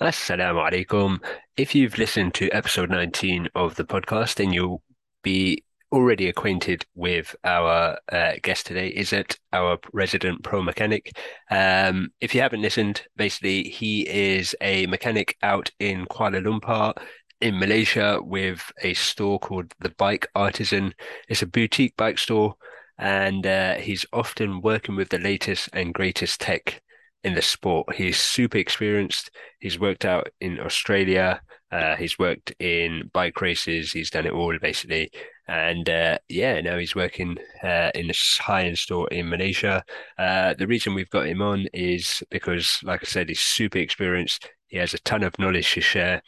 Assalamu alaikum. If you've listened to episode 19 of the podcast, then you'll be already acquainted with our uh, guest today, is it our resident pro mechanic. Um, if you haven't listened, basically, he is a mechanic out in Kuala Lumpur in Malaysia with a store called The Bike Artisan. It's a boutique bike store, and uh, he's often working with the latest and greatest tech in the sport. He's super experienced. He's worked out in Australia. Uh, he's worked in bike races. He's done it all basically. And uh, yeah, now he's working uh, in a high-end store in Malaysia. Uh, the reason we've got him on is because, like I said, he's super experienced. He has a ton of knowledge to share.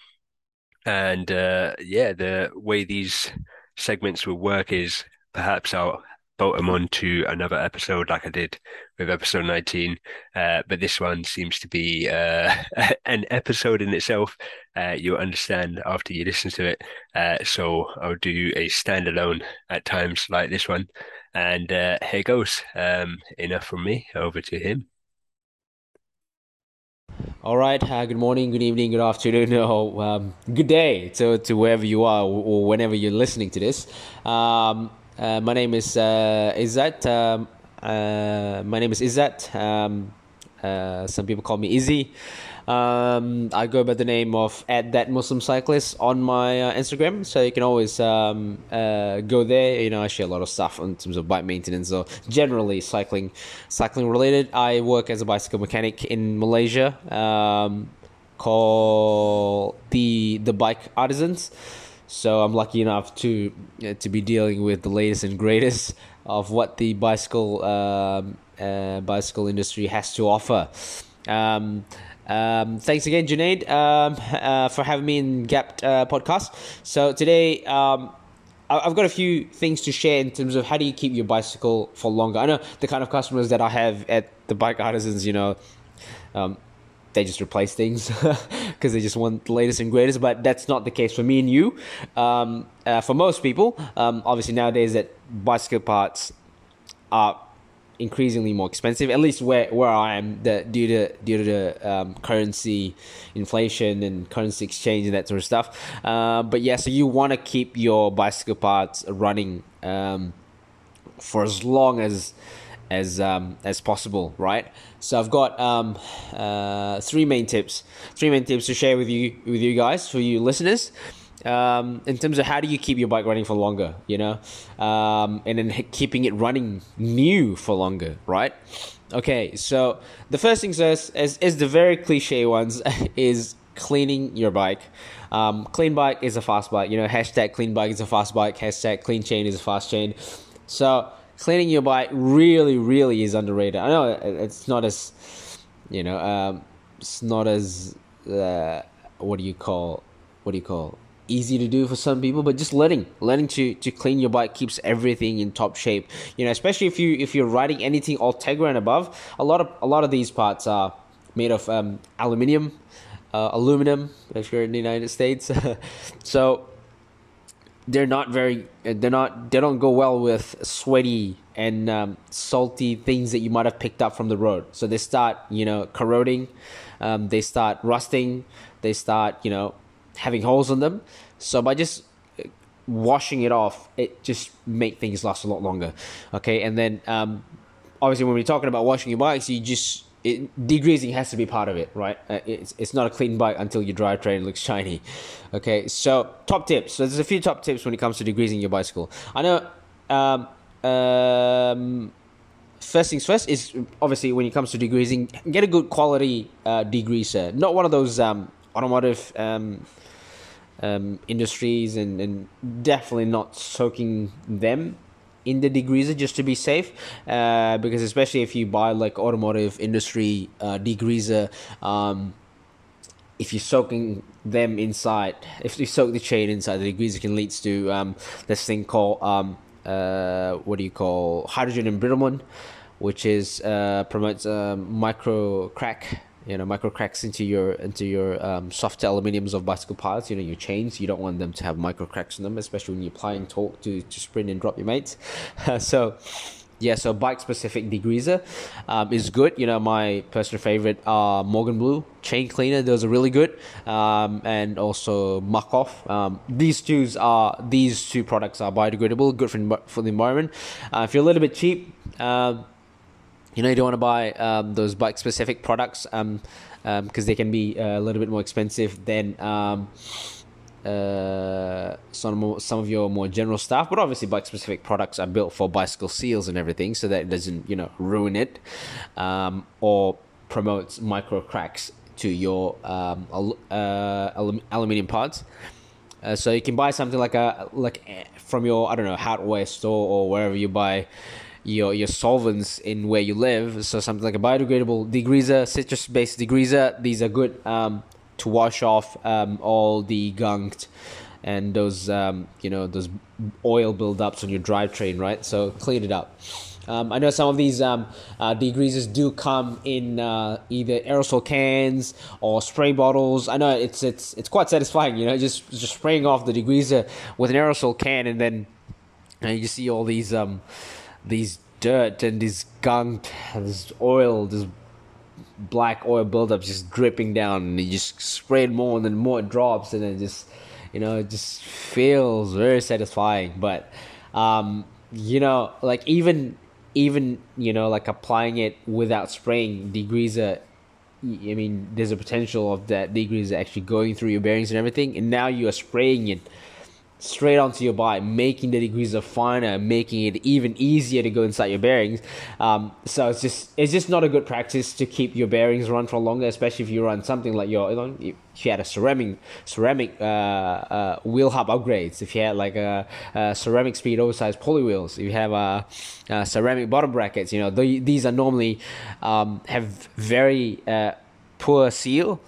And uh, yeah, the way these segments will work is perhaps I'll bolt them on to another episode like I did with episode 19. Uh, but this one seems to be uh, an episode in itself. Uh, you'll understand after you listen to it. Uh, so I'll do a standalone at times like this one. And uh, here goes. Um, enough from me. Over to him. All right. Uh, good morning, good evening, good afternoon, or um, good day to, to wherever you are or whenever you're listening to this. Um, uh, my name is uh, Izzat. Um, uh, my name is Izzat. Um, uh, some people call me Izzy. Um, I go by the name of at that Muslim cyclist on my uh, Instagram, so you can always um, uh, go there. You know, I share a lot of stuff in terms of bike maintenance or generally cycling, cycling related. I work as a bicycle mechanic in Malaysia, um, called the the Bike Artisans. So I'm lucky enough to uh, to be dealing with the latest and greatest of what the bicycle um, uh, bicycle industry has to offer. Um, um, thanks again, Junaid, um, uh, for having me in Gap uh, podcast. So today, um, I've got a few things to share in terms of how do you keep your bicycle for longer. I know the kind of customers that I have at the Bike Artisans, you know, um, they just replace things because they just want the latest and greatest. But that's not the case for me and you. Um, uh, for most people, um, obviously nowadays that bicycle parts are increasingly more expensive. At least where, where I am, the, due to due to the um, currency inflation and currency exchange and that sort of stuff. Uh, but yeah, so you want to keep your bicycle parts running um, for as long as as um, as possible, right? So I've got um, uh, three main tips, three main tips to share with you with you guys for you listeners. Um, in terms of how do you keep your bike running for longer, you know, um, and then keeping it running new for longer, right? Okay, so the first thing is, is, the very cliche ones is cleaning your bike. Um, clean bike is a fast bike, you know. Hashtag clean bike is a fast bike. Hashtag clean chain is a fast chain. So cleaning your bike really, really is underrated. I know it's not as, you know, um, it's not as uh, what do you call, what do you call, easy to do for some people, but just learning, learning to to clean your bike keeps everything in top shape. You know, especially if you if you're riding anything Ultegra and above, a lot of a lot of these parts are made of um, aluminium, uh, aluminum if you're in the United States. so they're not very they're not they don't go well with sweaty and um, salty things that you might have picked up from the road. So they start you know corroding um, they start rusting they start you know having holes in them. So by just uh, washing it off it just make things last a lot longer. Okay? And then um, obviously when we're talking about washing your bikes you just it, degreasing has to be part of it, right? Uh, it's, it's not a clean bike until your drivetrain looks shiny. Okay, so top tips. So there's a few top tips when it comes to degreasing your bicycle. I know. Um, um, first things first is obviously when it comes to degreasing, get a good quality uh, degreaser. Not one of those um, automotive um, um, industries, and, and definitely not soaking them in the degreaser just to be safe uh, because especially if you buy like automotive industry uh, degreaser um, if you're soaking them inside if you soak the chain inside the degreaser can lead to um, this thing called um, uh, what do you call hydrogen embrittlement which is uh, promotes um, micro crack you know micro cracks into your into your um, soft aluminiums of bicycle parts you know your chains you don't want them to have micro cracks in them especially when you're applying torque to, to sprint and drop your mates so yeah, so bike specific degreaser um, is good. You know, my personal favorite are Morgan Blue chain cleaner. Those are really good, um, and also Muc-Off. Um, these two are these two products are biodegradable, good for for the environment. Uh, if you're a little bit cheap, uh, you know you don't want to buy um, those bike specific products because um, um, they can be uh, a little bit more expensive than uh, some some of your more general stuff. But obviously, bike specific products are built for bicycle seals and everything, so that it doesn't you know ruin it or promotes micro cracks to your um, uh, aluminium parts. Uh, so you can buy something like a like eh, from your I don't know hardware store or wherever you buy your your solvents in where you live. So something like a biodegradable degreaser, citrus based degreaser. These are good um, to wash off um, all the gunked and those um, you know those oil buildups on your drivetrain, right? So clean it up. Um, I know some of these um, uh, degreasers do come in uh, either aerosol cans or spray bottles. I know it's it's it's quite satisfying, you know, just just spraying off the degreaser with an aerosol can, and then uh, you see all these um, these dirt and this gunk, and this oil, this black oil buildup just dripping down, and you just spray it more, and then more it drops, and then just you know it just feels very satisfying. But um, you know, like even even you know like applying it without spraying degreaser I mean, there's a potential of that degreaser actually going through your bearings and everything, and now you are spraying it straight onto your bike, making the degreaser finer, making it even easier to go inside your bearings. Um, so it's just it's just not a good practice to keep your bearings run for longer, especially if you run something like your you know if you had a ceramic ceramic uh, uh, wheel hub upgrades, if you had like a, a CeramicSpeed oversized pulley wheels, if you have a, a ceramic bottom brackets, you know these are normally um, have very uh, poor seal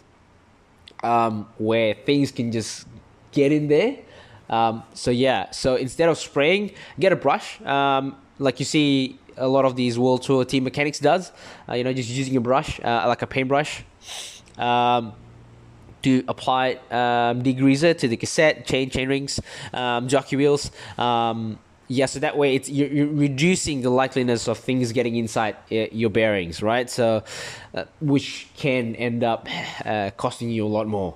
um, where things can just get in there um, so yeah, so instead of spraying, get a brush. Um, like you see a lot of these World Tour team mechanics does. Uh, you know, just using a brush, uh, like a paintbrush, um, to apply um, degreaser to the cassette, chain, chain rings, um, jockey wheels. Um, yeah, so that way it's you're, you're, reducing the likeliness of things getting inside uh, your bearings, right? So, uh, which can end up uh, costing you a lot more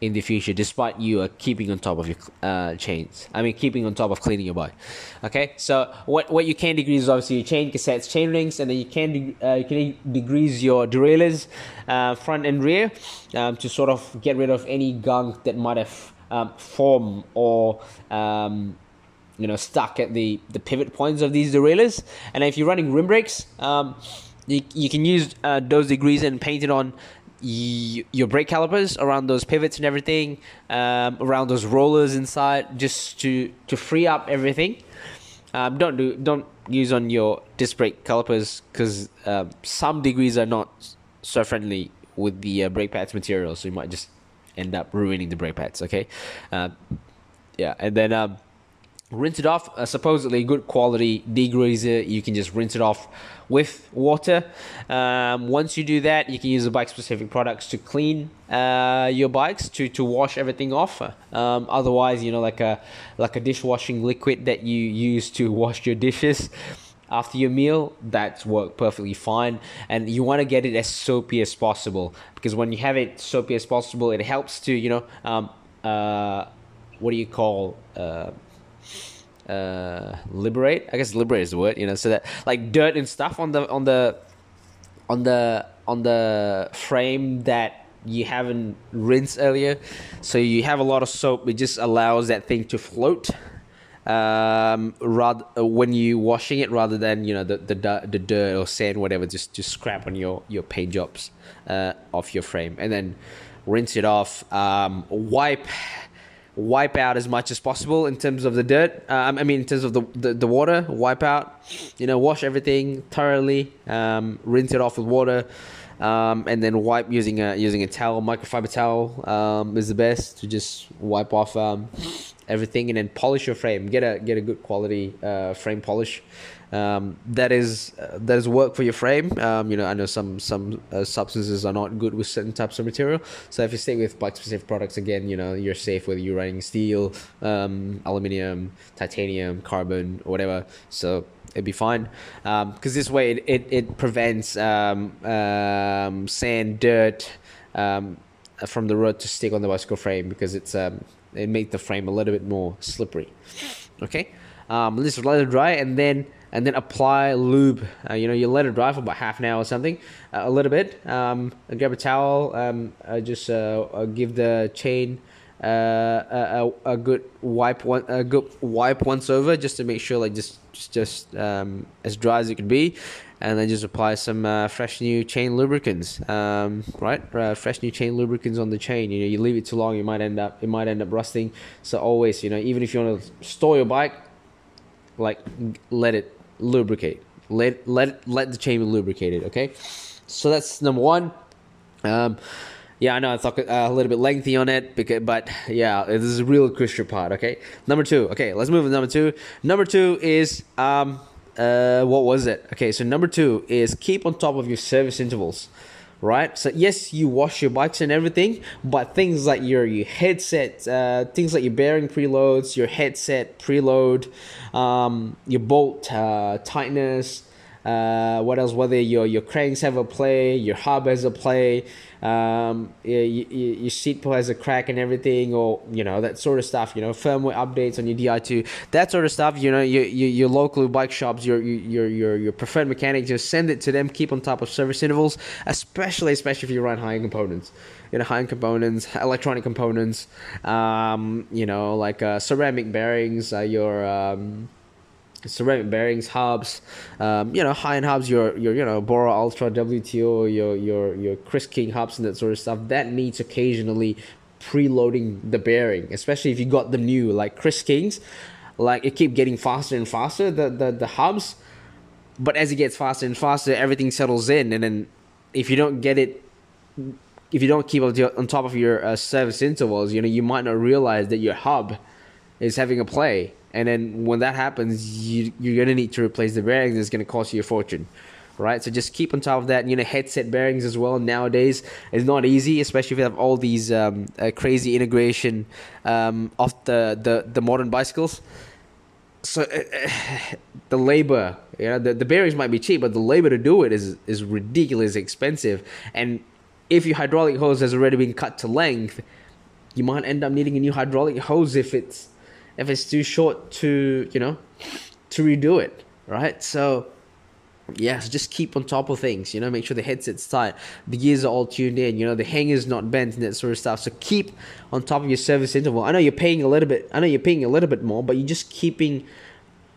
in the future, despite you are keeping on top of your uh, chains. I mean, keeping on top of cleaning your bike. Okay, so what what you can degrease is obviously your chain cassettes, chain rings, and then you can de- uh, you can degrease your derailleurs, uh, front and rear, um, to sort of get rid of any gunk that might have um, formed or um, you know stuck at the the pivot points of these derailleurs. And if you're running rim brakes, um, you, you can use uh, those degrees and paint it on your brake calipers around those pivots and everything, um, around those rollers inside, just to to free up everything. Um, don't do don't use on your disc brake calipers because uh, some degrees are not so friendly with the uh, brake pads material, so you might just end up ruining the brake pads. Okay, uh, yeah, and then um, rinse it off. Uh, supposedly good quality degreaser. You can just rinse it off with water. Um, once you do that, you can use the bike specific products to clean uh, your bikes to, to wash everything off. Um, otherwise, you know, like a like a dishwashing liquid that you use to wash your dishes after your meal, that's work perfectly fine. And you want to get it as soapy as possible because when you have it soapy as possible, it helps to you know um, uh, what do you call uh, uh, liberate. I guess liberate is the word, you know, so that like dirt and stuff on the on the on the on the frame that you haven't rinsed earlier. So you have a lot of soap. It just allows that thing to float um, rather when you washing it rather than you know the the, the dirt or sand whatever just just scrap on your your paint jobs uh, off your frame and then rinse it off. Um, wipe wipe out as much as possible in terms of the dirt. Um, I mean, in terms of the, the, the, water, wipe out, you know, wash everything thoroughly, um, rinse it off with water, um, and then wipe using a using a towel, microfiber towel um, is the best to just wipe off um, everything, and then polish your frame. Get a get a good quality uh, frame polish um, that is uh, that is work for your frame. Um, you know, I know some some uh, substances are not good with certain types of material. So if you stay with bike specific products, again, you know, you're safe whether you're running steel, um, aluminium, titanium, carbon, or whatever. So it'd be fine. Because um, this way it it, it prevents um, um, sand, dirt from the road to stick on the bicycle frame because it's um, it make the frame a little bit more slippery. Okay, um, just let it dry and then and then apply lube. Uh, you know, you let it dry for about half an hour or something, uh, a little bit. Um, grab a towel. Um, uh, just uh, give the chain uh, a, a, good wipe one a good wipe once over just to make sure like just just, just um, as dry as it could be and then just apply some uh, fresh new chain lubricants um, right uh, fresh new chain lubricants on the chain you know you leave it too long you might end up it might end up rusting so always you know even if you want to store your bike like let it lubricate let let let the chain be lubricated okay so that's number one um, yeah, I know it's a little bit lengthy on it, because, but yeah, this is a real crucial part. Okay, number two. Okay, let's move to number two. Number two is um, uh, what was it? Okay, so number two is keep on top of your service intervals right? So yes, you wash your bikes and everything, but things like your your headset, uh, things like your bearing preloads, your headset preload, um, your bolt uh, tightness, uh, what else? Whether your your cranks have a play, your hub has a play, um, your, your seat has a crack and everything, or you know that sort of stuff. You know, firmware updates on your Di2, that sort of stuff. You know, your your, your local bike shops, your your your your preferred mechanic, just send it to them. Keep on top of service intervals, especially especially if you run high end components. You know, high end components, electronic components. Um, you know, like uh, ceramic bearings, uh, your um, ceramic bearings, hubs, um, you know, high end hubs, your your you know Bora Ultra WTO, your your your Chris King hubs and that sort of stuff. That needs occasionally preloading the bearing, especially if you got the new like Chris Kings. Like it keep getting faster and faster the the the hubs, but as it gets faster and faster, everything settles in, and then if you don't get it. If you don't keep on top of your uh, service intervals, you know you might not realize that your hub is having a play and then when that happens, you you're gonna need to replace the bearings. It's gonna cost you a fortune, right? So just keep on top of that. You know, headset bearings as well. Nowadays, it's not easy, especially if you have all these um, uh, crazy integration um, of the, the the modern bicycles. So uh, the labor, you know, the, the bearings might be cheap, but the labor to do it is is ridiculously expensive. And if your hydraulic hose has already been cut to length, you might end up needing a new hydraulic hose if it's if it's too short to you know to redo it right so yeah, so just keep on top of things, you know, make sure the headset's tight, the gears are all tuned in, you know, the hanger's not bent and that sort of stuff. So keep on top of your service interval. I know you're paying a little bit, I know you're paying a little bit more, but you're just keeping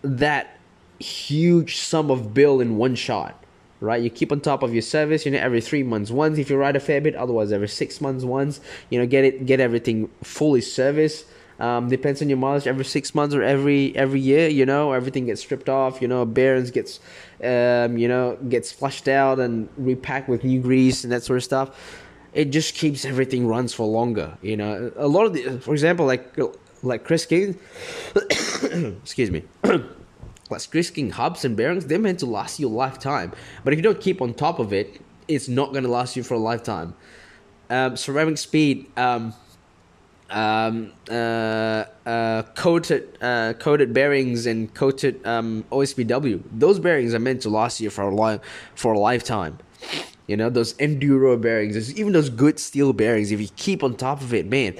that huge sum of bill in one shot, right? You keep on top of your service, you know, every three months once if you ride a fair bit, otherwise every six months once, you know, get it, get everything fully serviced um, depends on your mileage every six months or every every year. You know, everything gets stripped off. You know, bearings gets, um, you know, gets flushed out and repacked with new grease and that sort of stuff. It just keeps everything runs for longer. You know, a lot of the, for example, like like Chris King, excuse me. like Chris King hubs and bearings, they're meant to last you a lifetime. But if you don't keep on top of it, it's not going to last you for a lifetime. Um, CeramicSpeed, um, um, uh, uh, coated uh, coated bearings and coated um, OSPW. Those bearings are meant to last you for a li- for a lifetime. You know those enduro bearings, even those good steel bearings. If you keep on top of it, man,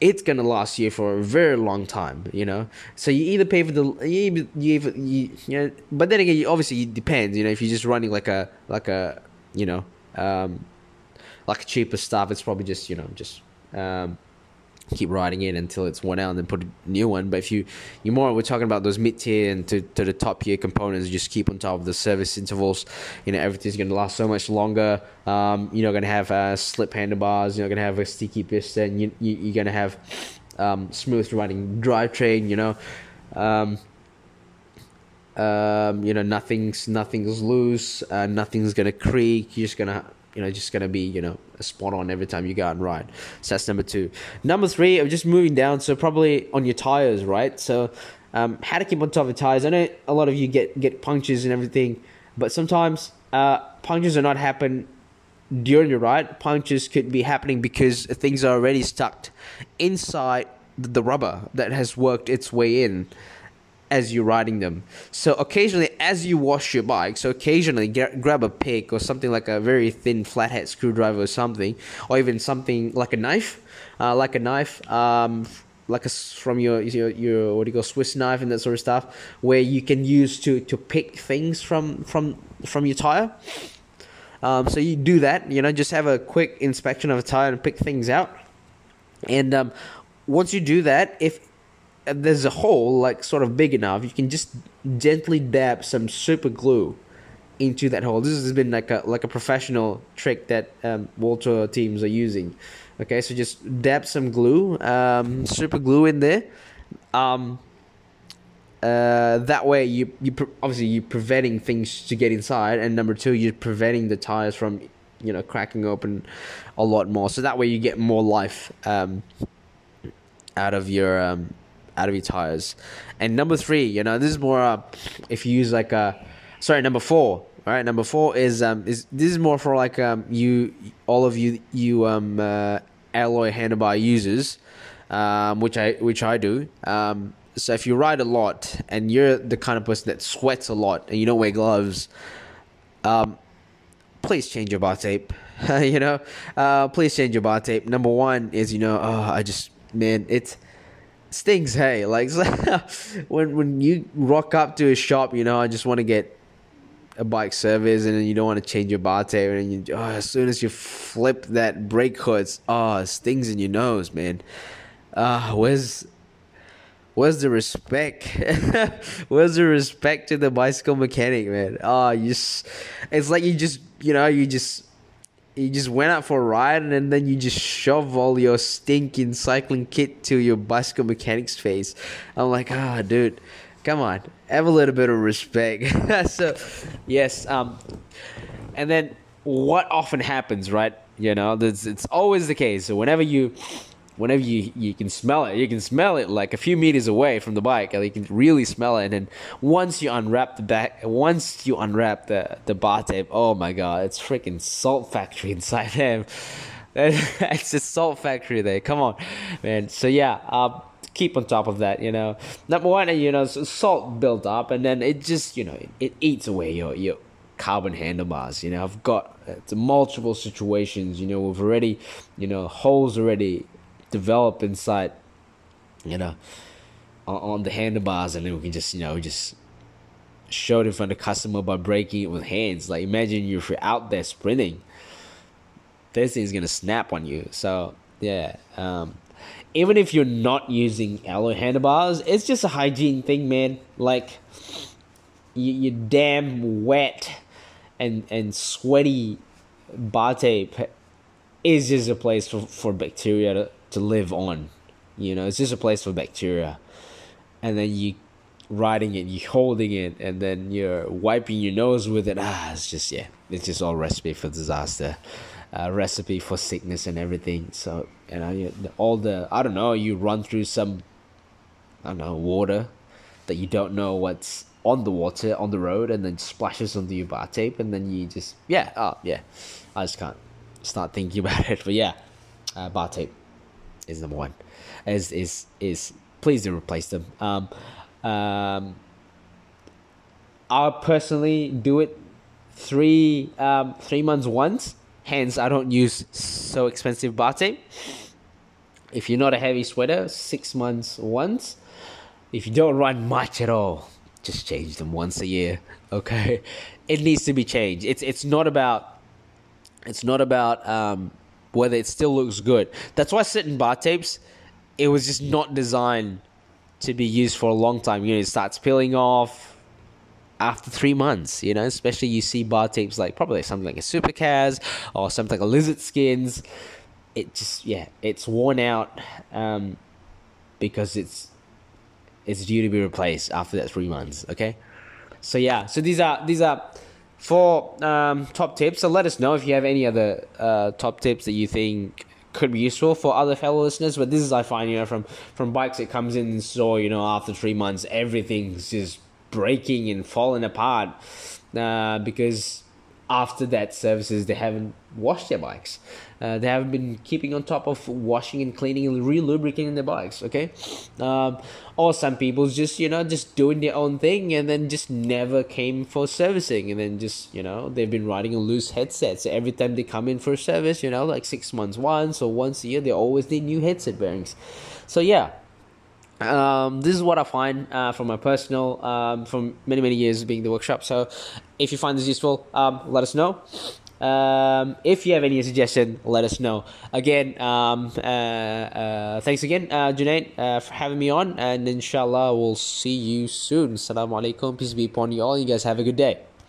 it's gonna last you for a very long time. You know, so you either pay for the you, you, you, you know, but then again, obviously it depends. You know, if you're just running like a like a you know um, like cheaper stuff, it's probably just you know just um, keep riding it until it's worn out and then put a new one. But if you you more we're talking about those mid tier and to, to the top tier components, just keep on top of the service intervals. You know everything's gonna last so much longer. Um, you're not gonna have uh, slip handlebars. You're not gonna have a sticky piston. You, you you're gonna have um, smooth riding drivetrain. You know. Um, um, you know nothing's nothing's loose, uh, nothing's gonna creak. You're just gonna you know just gonna be you know a spot on every time you go out and ride. So that's number two. Number three, I'm just moving down. So probably on your tires, right? So um, how to keep on top of tires. I know a lot of you get get punctures and everything, but sometimes uh, punctures are not happen during your ride. Punctures could be happening because things are already stuck inside the rubber that has worked its way in as you're riding them. So occasionally, as you wash your bike, so occasionally get, grab a pick or something like a very thin flathead screwdriver or something, or even something like a knife, uh, like a knife, um, like a from your, your your what do you call Swiss knife and that sort of stuff, where you can use to to pick things from from from your tire. Um, so you do that, you know, just have a quick inspection of a tire and pick things out. And um, once you do that, if there's a hole like sort of big enough, you can just gently dab some super glue into that hole. This has been like a like a professional trick that um, World Tour teams are using. Okay, so just dab some glue, um, super glue in there. Um, uh, that way, you you pre- obviously you're preventing things to get inside, and number two, you're preventing the tires from you know cracking open a lot more. So that way, you get more life um, out of your um, out of your tires. And number three, you know, this is more uh, if you use like a sorry, number four. All right, number four is um is this is more for like um you all of you you um uh, alloy handlebar users, um which I which I do um so if you ride a lot and you're the kind of person that sweats a lot and you don't wear gloves, um, please change your bar tape. you know, uh, please change your bar tape. Number one is you know, oh, I just man, it stings. Hey, like when when you rock up to a shop, you know, I just want to get a bike service and then you don't want to change your bar tape and you, oh, as soon as you flip that brake hood, oh, stings in your nose, man. Uh, where's where's the respect? where's the respect to the bicycle mechanic, man? Oh, you just, it's like you just, you know, you just, you just went out for a ride and then you just shove all your stinking cycling kit to your bicycle mechanic's face. I'm like, ah, oh, dude, come on, have a little bit of respect. so, yes, um, and then what often happens, right? You know, it's, it's always the case. So whenever you whenever you you can smell it, you can smell it like a few meters away from the bike, you can really smell it. And then once you unwrap the back, once you unwrap the the bar tape, oh my god, it's freaking salt factory inside there. it's a salt factory there. Come on, man. So yeah, uh, keep on top of that. You know, number one, you know, salt built up, and then it just you know it, it eats away your your carbon handlebars. You know, I've got uh, multiple situations. You know, we've already, you know, holes already develop inside, you know, on, the handlebars, and then we can just, you know, just show it in front of the customer by breaking it with hands. Like imagine if you're out there sprinting, this thing's gonna snap on you. So yeah, um, even if you're not using alloy handlebars, it's just a hygiene thing, man. Like you, you're damn wet and and sweaty bar tape is just a place for, for bacteria to, to live on. You know, it's just a place for bacteria. And then you riding it, you holding it, and then you're wiping your nose with it. Ah, it's just yeah, it's just all recipe for disaster, uh, recipe for sickness and everything. So you know, you, all the I don't know, you run through some, I don't know, water that you don't know what's on the water on the road, and then splashes onto your bar tape, and then you just yeah, oh yeah, I just can't start thinking about it. But yeah, uh, bar tape is number one. Is is is please do replace them. Um, um, I personally do it three um, three months once. Hence, I don't use so expensive bar tape. If you're not a heavy sweater, six months once. If you don't run much at all, just change them once a year. Okay, it needs to be changed. It's it's not about it's not about um, whether it still looks good. That's why certain bar tapes, it was just not designed to be used for a long time. You know, it starts peeling off after three months. You know, especially you see bar tapes like probably something like a Supacaz or something like a Lizard Skins. It just yeah, it's worn out um, because it's it's due to be replaced after that three months. Okay, so yeah, so these are these are for um, top tips. So let us know if you have any other uh, top tips that you think could be useful for other fellow listeners. But this is I find you know from from bikes it comes in and store you know after three months everything's just breaking and falling apart uh, because after that services they haven't washed their bikes. Uh, they haven't been keeping on top of washing and cleaning and re-lubricating their bikes okay? Um, or some people just you know just doing their own thing and then just never came for servicing. And then just you know they've been riding a loose headset. So every time they come in for service you know like six months once or once a year they always need new headset bearings. So yeah um, this is what I find uh, from my personal, um, from many, many years being the workshop. So if you find this useful, um, let us know. Um, if you have any suggestion, let us know. Again, um, uh, uh, thanks again, uh, Junaid, uh, for having me on. And inshallah, we'll see you soon. Assalamu alaikum. Peace be upon you all. You guys have a good day.